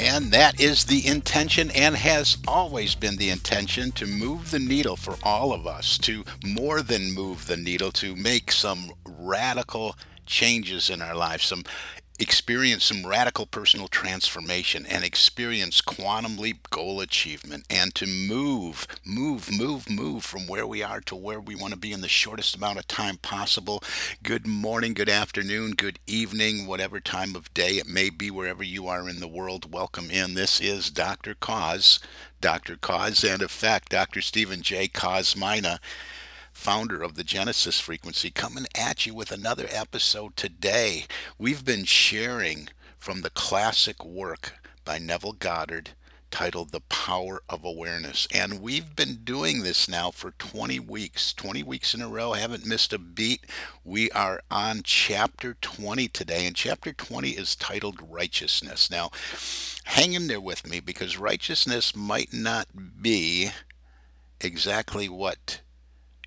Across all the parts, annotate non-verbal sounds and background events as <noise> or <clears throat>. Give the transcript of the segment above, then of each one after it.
And that is the intention and has always been the intention to move the needle for all of us, to more than move the needle, to make some radical changes in our lives, some experience some radical personal transformation and experience quantum leap goal achievement and to move, move, move, move from where we are to where we want to be in the shortest amount of time possible. Good morning, good afternoon, good evening, whatever time of day it may be, wherever you are in the world. Welcome in. This is Dr. Koz, Dr. Koz and Effect, Dr. Stephen J. Kosmyna founder of the Genesis Frequency, coming at you with another episode today. We've been sharing from the classic work by Neville Goddard titled The Power of Awareness. And we've been doing this now for 20 weeks, 20 weeks in a row. Haven't missed a beat. We are on chapter 20 today, and chapter 20 is titled Righteousness. Now, hang in there with me because righteousness might not be exactly what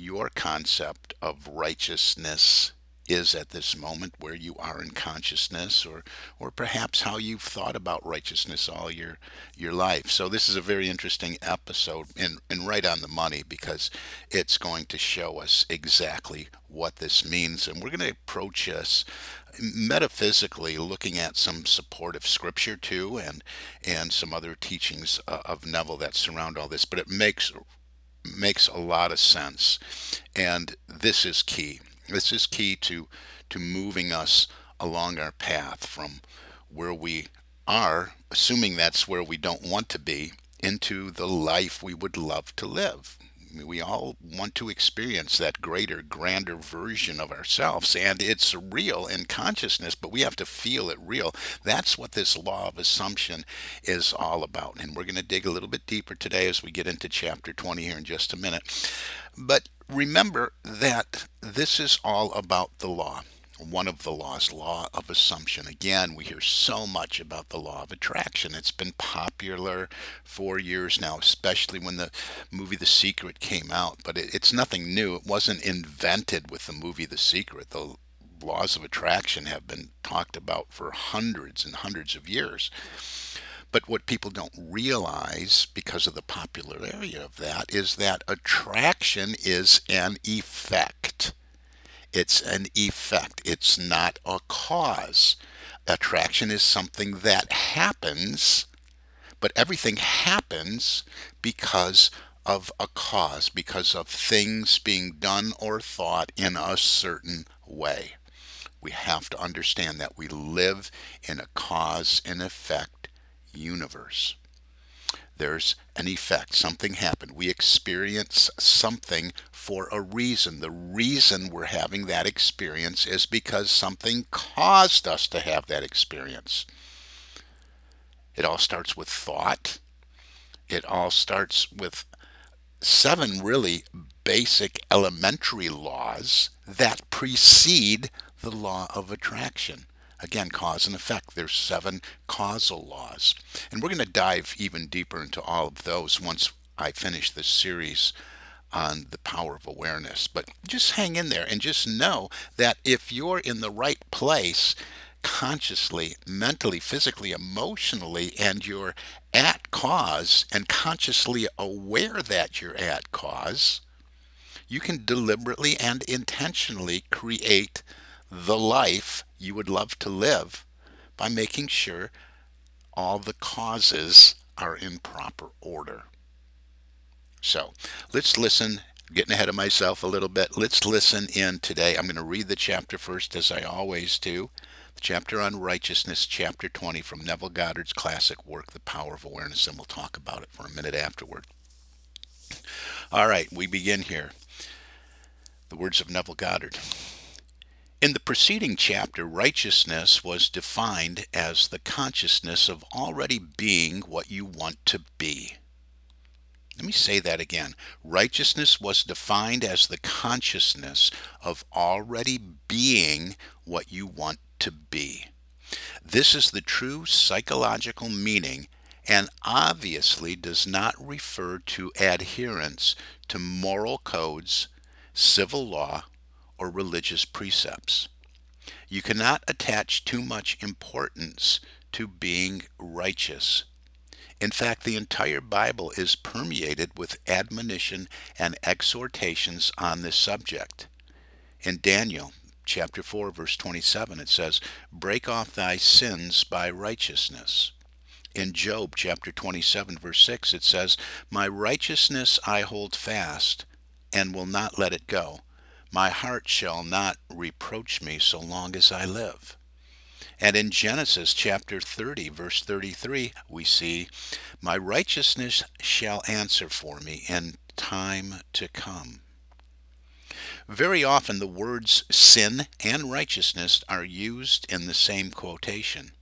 your concept of righteousness is at this moment where you are in consciousness or or perhaps how you've thought about righteousness all your your life. So this is a very interesting episode and and right on the money because it's going to show us exactly what this means. And we're going to approach this metaphysically looking at some supportive scripture too and and some other teachings uh, of Neville that surround all this. But it makes makes a lot of sense. And this is key. This is key to to moving us along our path from where we are, assuming that's where we don't want to be, into the life we would love to live we all want to experience that greater, grander version of ourselves, and it's real in consciousness, but we have to feel it real. That's what this law of assumption is all about. And we're going to dig a little bit deeper today as we get into chapter 20 here in just a minute. But remember that this is all about the law one of the laws, law of assumption. Again, we hear so much about the law of attraction. It's been popular for years now, especially when the movie The Secret came out. But it, it's nothing new. It wasn't invented with the movie The Secret. The laws of attraction have been talked about for hundreds and hundreds of years. But what people don't realize because of the popularity of that is that attraction is an effect. It's an effect, it's not a cause. Attraction is something that happens, but everything happens because of a cause, because of things being done or thought in a certain way. We have to understand that we live in a cause and effect universe there's an effect. Something happened. We experience something for a reason. The reason we're having that experience is because something caused us to have that experience. It all starts with thought. It all starts with seven really basic elementary laws that precede the law of attraction. Again, cause and effect. There's seven causal laws. And we're going to dive even deeper into all of those once I finish this series on the power of awareness. But just hang in there and just know that if you're in the right place, consciously, mentally, physically, emotionally, and you're at cause and consciously aware that you're at cause, you can deliberately and intentionally create the life you would love to live by making sure all the causes are in proper order. So let's listen getting ahead of myself a little bit. Let's listen in today. I'm going to read the chapter first, as I always do. The chapter on righteousness, chapter 20 from Neville Goddard's classic work, The Power of Awareness, and we'll talk about it for a minute afterward. All right, we begin here. The words of Neville Goddard. In the preceding chapter, righteousness was defined as the consciousness of already being what you want to be. Let me say that again. Righteousness was defined as the consciousness of already being what you want to be. This is the true psychological meaning and obviously does not refer to adherence to moral codes, civil law, or religious precepts. You cannot attach too much importance to being righteous. In fact, the entire Bible is permeated with admonition and exhortations on this subject. In Daniel chapter 4 verse 27 it says, "Break off thy sins by righteousness." In Job chapter 27 verse 6 it says, "My righteousness I hold fast and will not let it go." My heart shall not reproach me so long as I live. And in Genesis chapter 30, verse 33, we see, My righteousness shall answer for me in time to come. Very often the words sin and righteousness are used in the same quotation.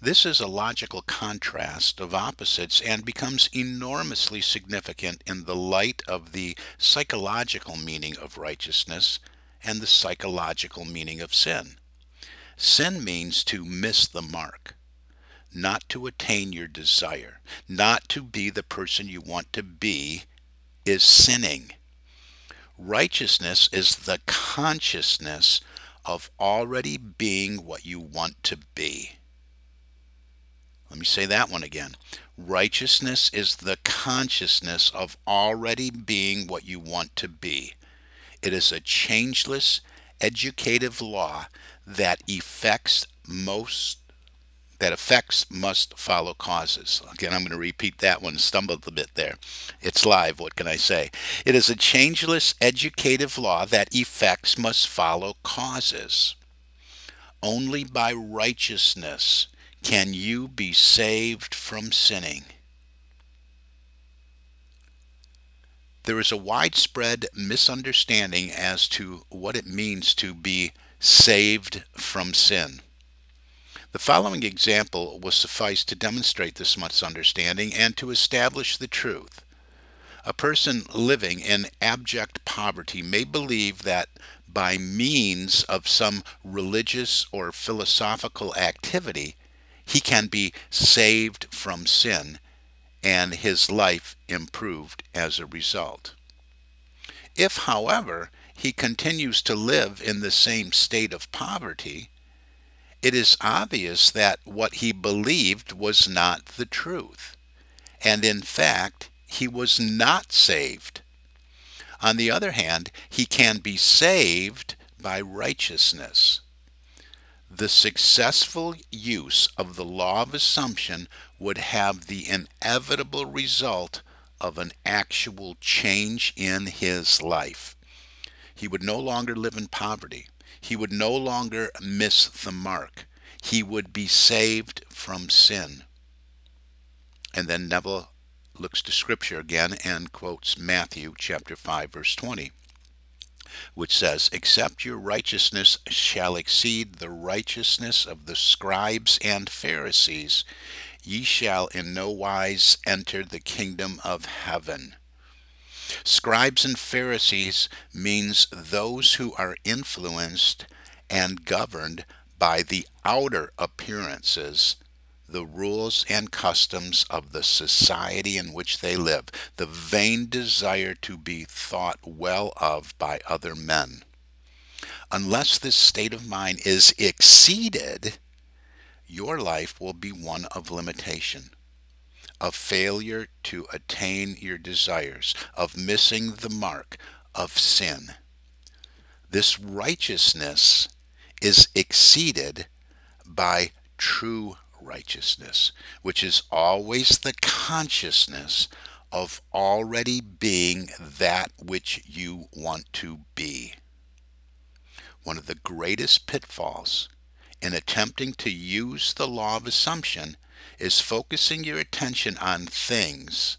This is a logical contrast of opposites and becomes enormously significant in the light of the psychological meaning of righteousness and the psychological meaning of sin. Sin means to miss the mark, not to attain your desire, not to be the person you want to be, is sinning. Righteousness is the consciousness of already being what you want to be. Let me say that one again. Righteousness is the consciousness of already being what you want to be. It is a changeless, educative law that effects most that effects must follow causes. Again, I'm going to repeat that one, stumbled a bit there. It's live, what can I say? It is a changeless educative law that effects must follow causes. Only by righteousness can you be saved from sinning? There is a widespread misunderstanding as to what it means to be saved from sin. The following example will suffice to demonstrate this misunderstanding and to establish the truth. A person living in abject poverty may believe that by means of some religious or philosophical activity, he can be saved from sin and his life improved as a result. If, however, he continues to live in the same state of poverty, it is obvious that what he believed was not the truth, and in fact, he was not saved. On the other hand, he can be saved by righteousness. The successful use of the law of assumption would have the inevitable result of an actual change in his life. He would no longer live in poverty. He would no longer miss the mark. He would be saved from sin. And then Neville looks to Scripture again and quotes Matthew chapter 5 verse 20 which says, Except your righteousness shall exceed the righteousness of the scribes and Pharisees, ye shall in no wise enter the kingdom of heaven. Scribes and Pharisees means those who are influenced and governed by the outer appearances the rules and customs of the society in which they live, the vain desire to be thought well of by other men. Unless this state of mind is exceeded, your life will be one of limitation, of failure to attain your desires, of missing the mark, of sin. This righteousness is exceeded by true righteousness, which is always the consciousness of already being that which you want to be. One of the greatest pitfalls in attempting to use the law of assumption is focusing your attention on things,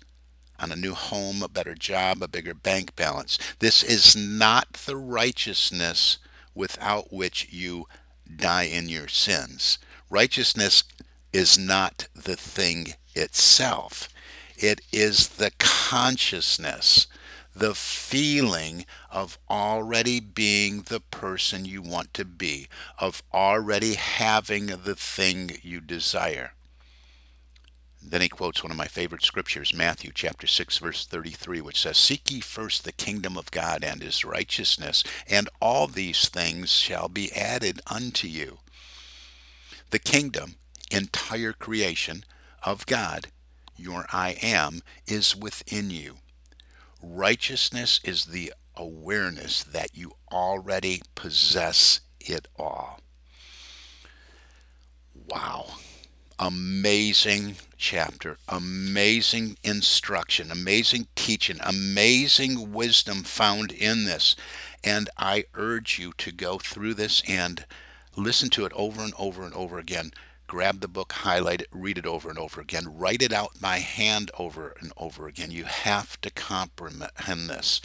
on a new home, a better job, a bigger bank balance. This is not the righteousness without which you die in your sins. Righteousness is not the thing itself. It is the consciousness, the feeling of already being the person you want to be, of already having the thing you desire. Then he quotes one of my favorite scriptures, Matthew chapter 6 verse 33, which says, "Seek ye first the kingdom of God and his righteousness, and all these things shall be added unto you." The kingdom, entire creation of God, your I am, is within you. Righteousness is the awareness that you already possess it all. Wow amazing chapter, amazing instruction, amazing teaching, amazing wisdom found in this. And I urge you to go through this and listen to it over and over and over again. Grab the book, highlight it, read it over and over again, write it out by hand over and over again. You have to comprehend this.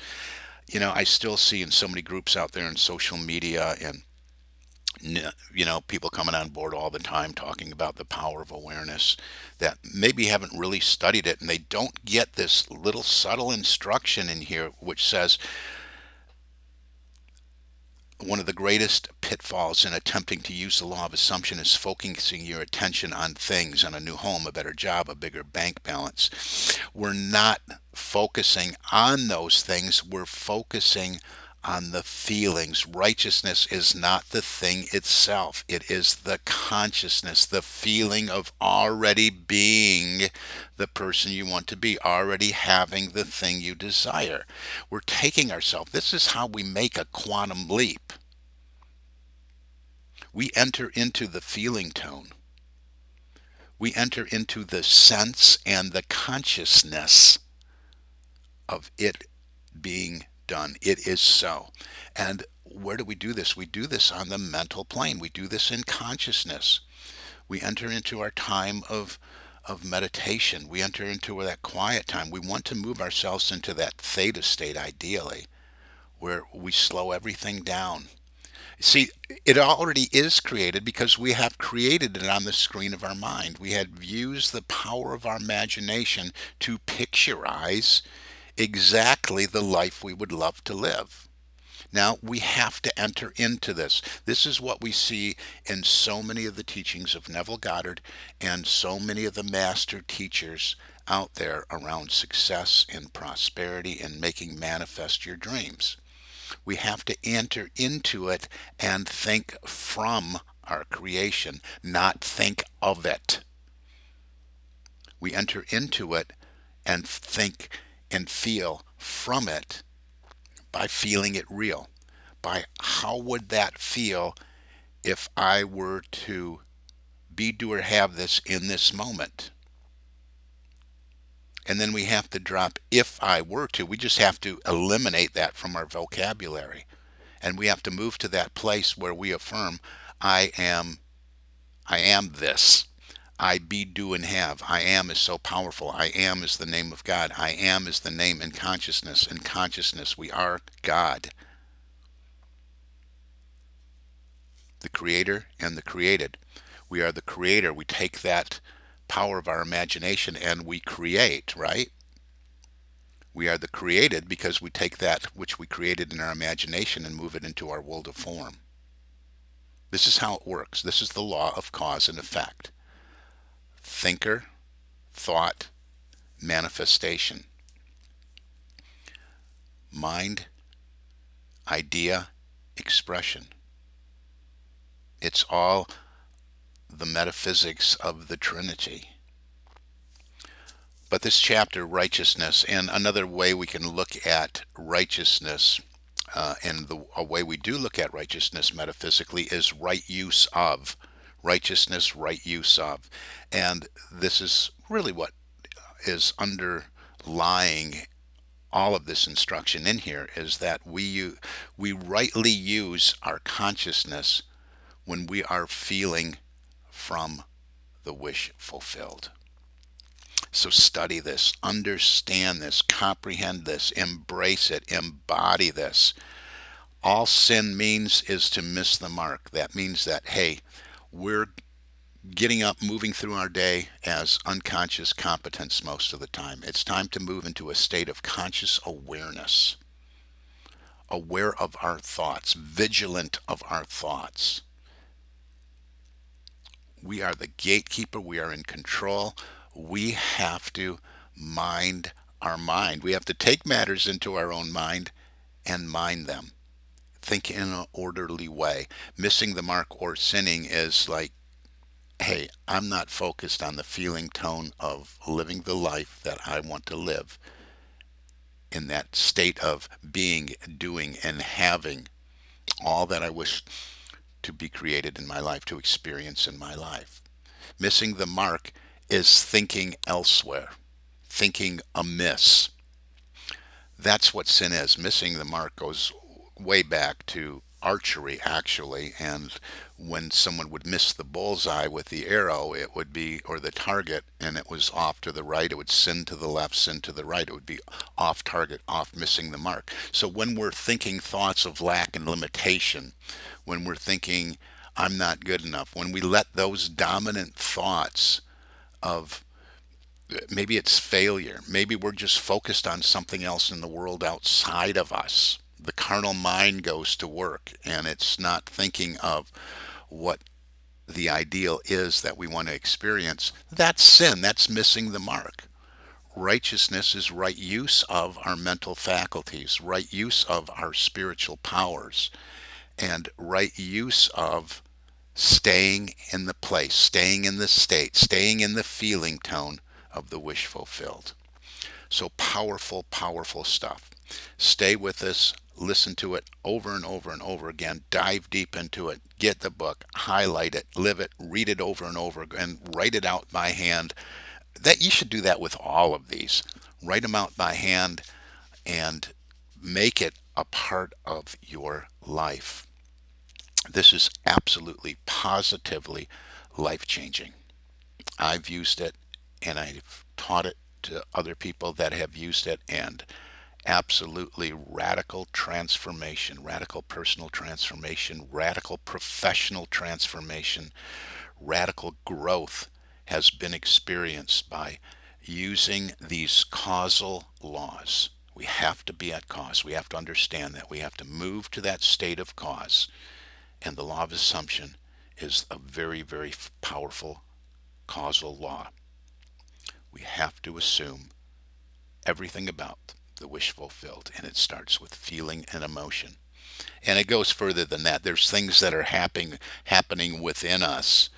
You know, I still see in so many groups out there in social media and you know, people coming on board all the time talking about the power of awareness that maybe haven't really studied it and they don't get this little subtle instruction in here which says one of the greatest pitfalls in attempting to use the law of assumption is focusing your attention on things, on a new home, a better job, a bigger bank balance. We're not focusing on those things, we're focusing on the feelings. Righteousness is not the thing itself, it is the consciousness, the feeling of already being the person you want to be, already having the thing you desire. We're taking ourselves, this is how we make a quantum leap. We enter into the feeling tone. We enter into the sense and the consciousness of it being done. It is so. And where do we do this? We do this on the mental plane. We do this in consciousness. We enter into our time of of meditation. We enter into that quiet time. We want to move ourselves into that theta state ideally, where we slow everything down. See, it already is created because we have created it on the screen of our mind. We had used the power of our imagination to picturize exactly the life we would love to live. Now, we have to enter into this. This is what we see in so many of the teachings of Neville Goddard and so many of the master teachers out there around success and prosperity and making manifest your dreams. We have to enter into it and think from our creation, not think of it. We enter into it and think and feel from it by feeling it real. By how would that feel if I were to be, do, or have this in this moment? And then we have to drop if I were to. We just have to eliminate that from our vocabulary. And we have to move to that place where we affirm, I am, I am this. I be, do, and have. I am is so powerful. I am is the name of God. I am is the name and consciousness. And consciousness, we are God. The creator and the created. We are the creator. We take that power of our imagination and we create, right? We are the created because we take that which we created in our imagination and move it into our world of form. This is how it works. This is the law of cause and effect thinker, thought, manifestation. Mind, idea, expression. It's all the metaphysics of the Trinity. But this chapter, righteousness, and another way we can look at righteousness, uh, and the a way we do look at righteousness metaphysically is right use of righteousness, right use of. And this is really what is underlying all of this instruction in here is that we we rightly use our consciousness when we are feeling from the wish fulfilled. So study this, understand this, comprehend this, embrace it, embody this. All sin means is to miss the mark. That means that, hey, we're getting up, moving through our day as unconscious competence most of the time. It's time to move into a state of conscious awareness, aware of our thoughts, vigilant of our thoughts. We are the gatekeeper, we are in control. We have to mind our mind. We have to take matters into our own mind and mind them. Think in an orderly way. Missing the mark or sinning is like hey, I'm not focused on the feeling tone of living the life that I want to live in that state of being, doing, and having all that I wish to be created in my life, to experience in my life. Missing the mark is thinking elsewhere, thinking amiss. That's what sin is. Missing the mark goes way back to archery actually and when someone would miss the bullseye with the arrow it would be or the target and it was off to the right it would send to the left send to the right it would be off target off missing the mark. So when we're thinking thoughts of lack and limitation when we're thinking i'm not good enough when we let those dominant thoughts of maybe it's failure maybe we're just focused on something else in the world outside of us the carnal mind goes to work and it's not thinking of what the ideal is that we want to experience, that's sin. That's missing the mark. Righteousness is right use of our mental faculties, right use of our spiritual powers, and right use of staying in the place, staying in the state, staying in the feeling tone of the wish fulfilled. So powerful, powerful stuff. Stay with us listen to it over and over and over again, dive deep into it, get the book, highlight it, live it, read it over and over, again, write it out by hand. That you should do that with all of these. Write them out by hand and make it a part of your life. This is absolutely positively life changing. I've used it and I've taught it to other people that have used it and absolutely radical transformation, radical personal transformation, radical professional transformation, radical growth has been experienced by using these causal laws. We have to be at cause. We have to understand that. We have to move to that state of cause. And the law of assumption is a very, very powerful causal law. We have to assume everything about the wish fulfilled. And it starts with feeling and emotion. And it goes further than that. There's things that are happening happening within us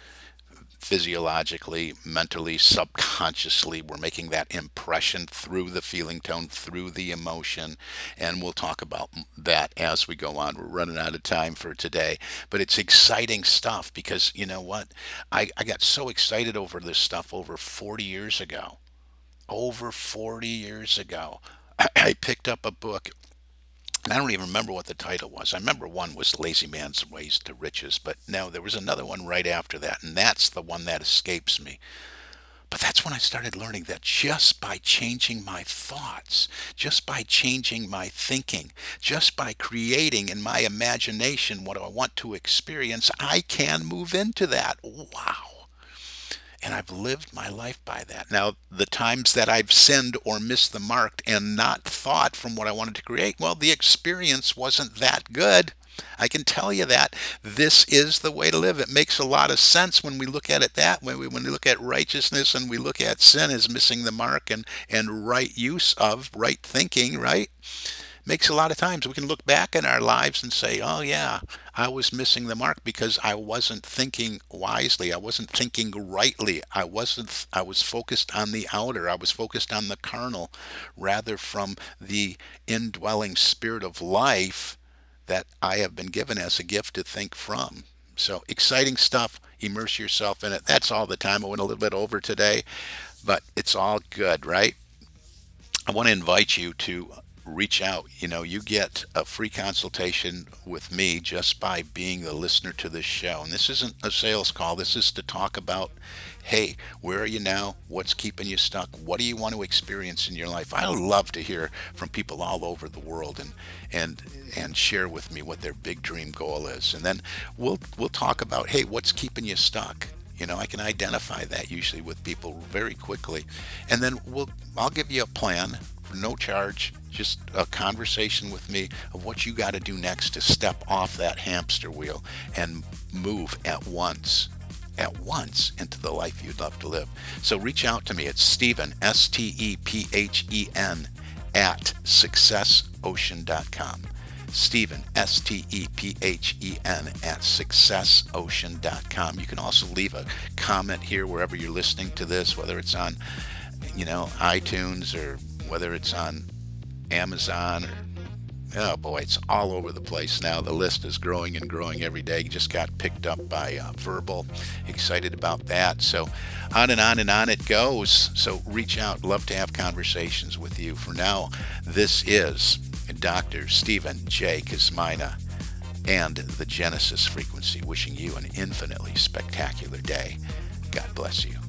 physiologically, mentally, subconsciously. We're making that impression through the feeling tone, through the emotion. And we'll talk about that as we go on. We're running out of time for today. But it's exciting stuff because you know what? I, I got so excited over this stuff over 40 years ago. Over 40 years ago. <clears throat> I picked up a book. And I don't even remember what the title was. I remember one was Lazy Man's Ways to Riches, but no, there was another one right after that, and that's the one that escapes me. But that's when I started learning that just by changing my thoughts, just by changing my thinking, just by creating in my imagination what I want to experience, I can move into that. Wow. And I've lived my life by that. Now, the times that I've sinned or missed the mark and not thought from what I wanted to create, well, the experience wasn't that good. I can tell you that this is the way to live. It makes a lot of sense when we look at it that way. When we look at righteousness and we look at sin as missing the mark and, and right use of right thinking, right? Makes a lot of times we can look back in our lives and say, oh, yeah, I was missing the mark because I wasn't thinking wisely. I wasn't thinking rightly. I wasn't, I was focused on the outer. I was focused on the carnal rather from the indwelling spirit of life that I have been given as a gift to think from. So exciting stuff. Immerse yourself in it. That's all the time. I went a little bit over today, but it's all good, right? I want to invite you to reach out. You know, you get a free consultation with me just by being a listener to this show. And this isn't a sales call, this is to talk about hey, where are you now? What's keeping you stuck? What do you want to experience in your life? I love to hear from people all over the world and and and share with me what their big dream goal is. And then we'll we'll talk about hey, what's keeping you stuck? You know, I can identify that usually with people very quickly. And then we'll I'll give you a plan for no charge, just a conversation with me of what you got to do next to step off that hamster wheel and move at once at once into the life you'd love to live. So reach out to me at Stephen, S T E P H E N, at successocean.com. Stephen, S T E P H E N, at successocean.com. You can also leave a comment here wherever you're listening to this, whether it's on, you know, iTunes or whether it's on Amazon or oh boy, it's all over the place now. The list is growing and growing every day. Just got picked up by uh, Verbal. Excited about that. So on and on and on it goes. So reach out. Love to have conversations with you. For now, this is Dr. Stephen J. Kosmyna and the Genesis Frequency wishing you an infinitely spectacular day. God bless you.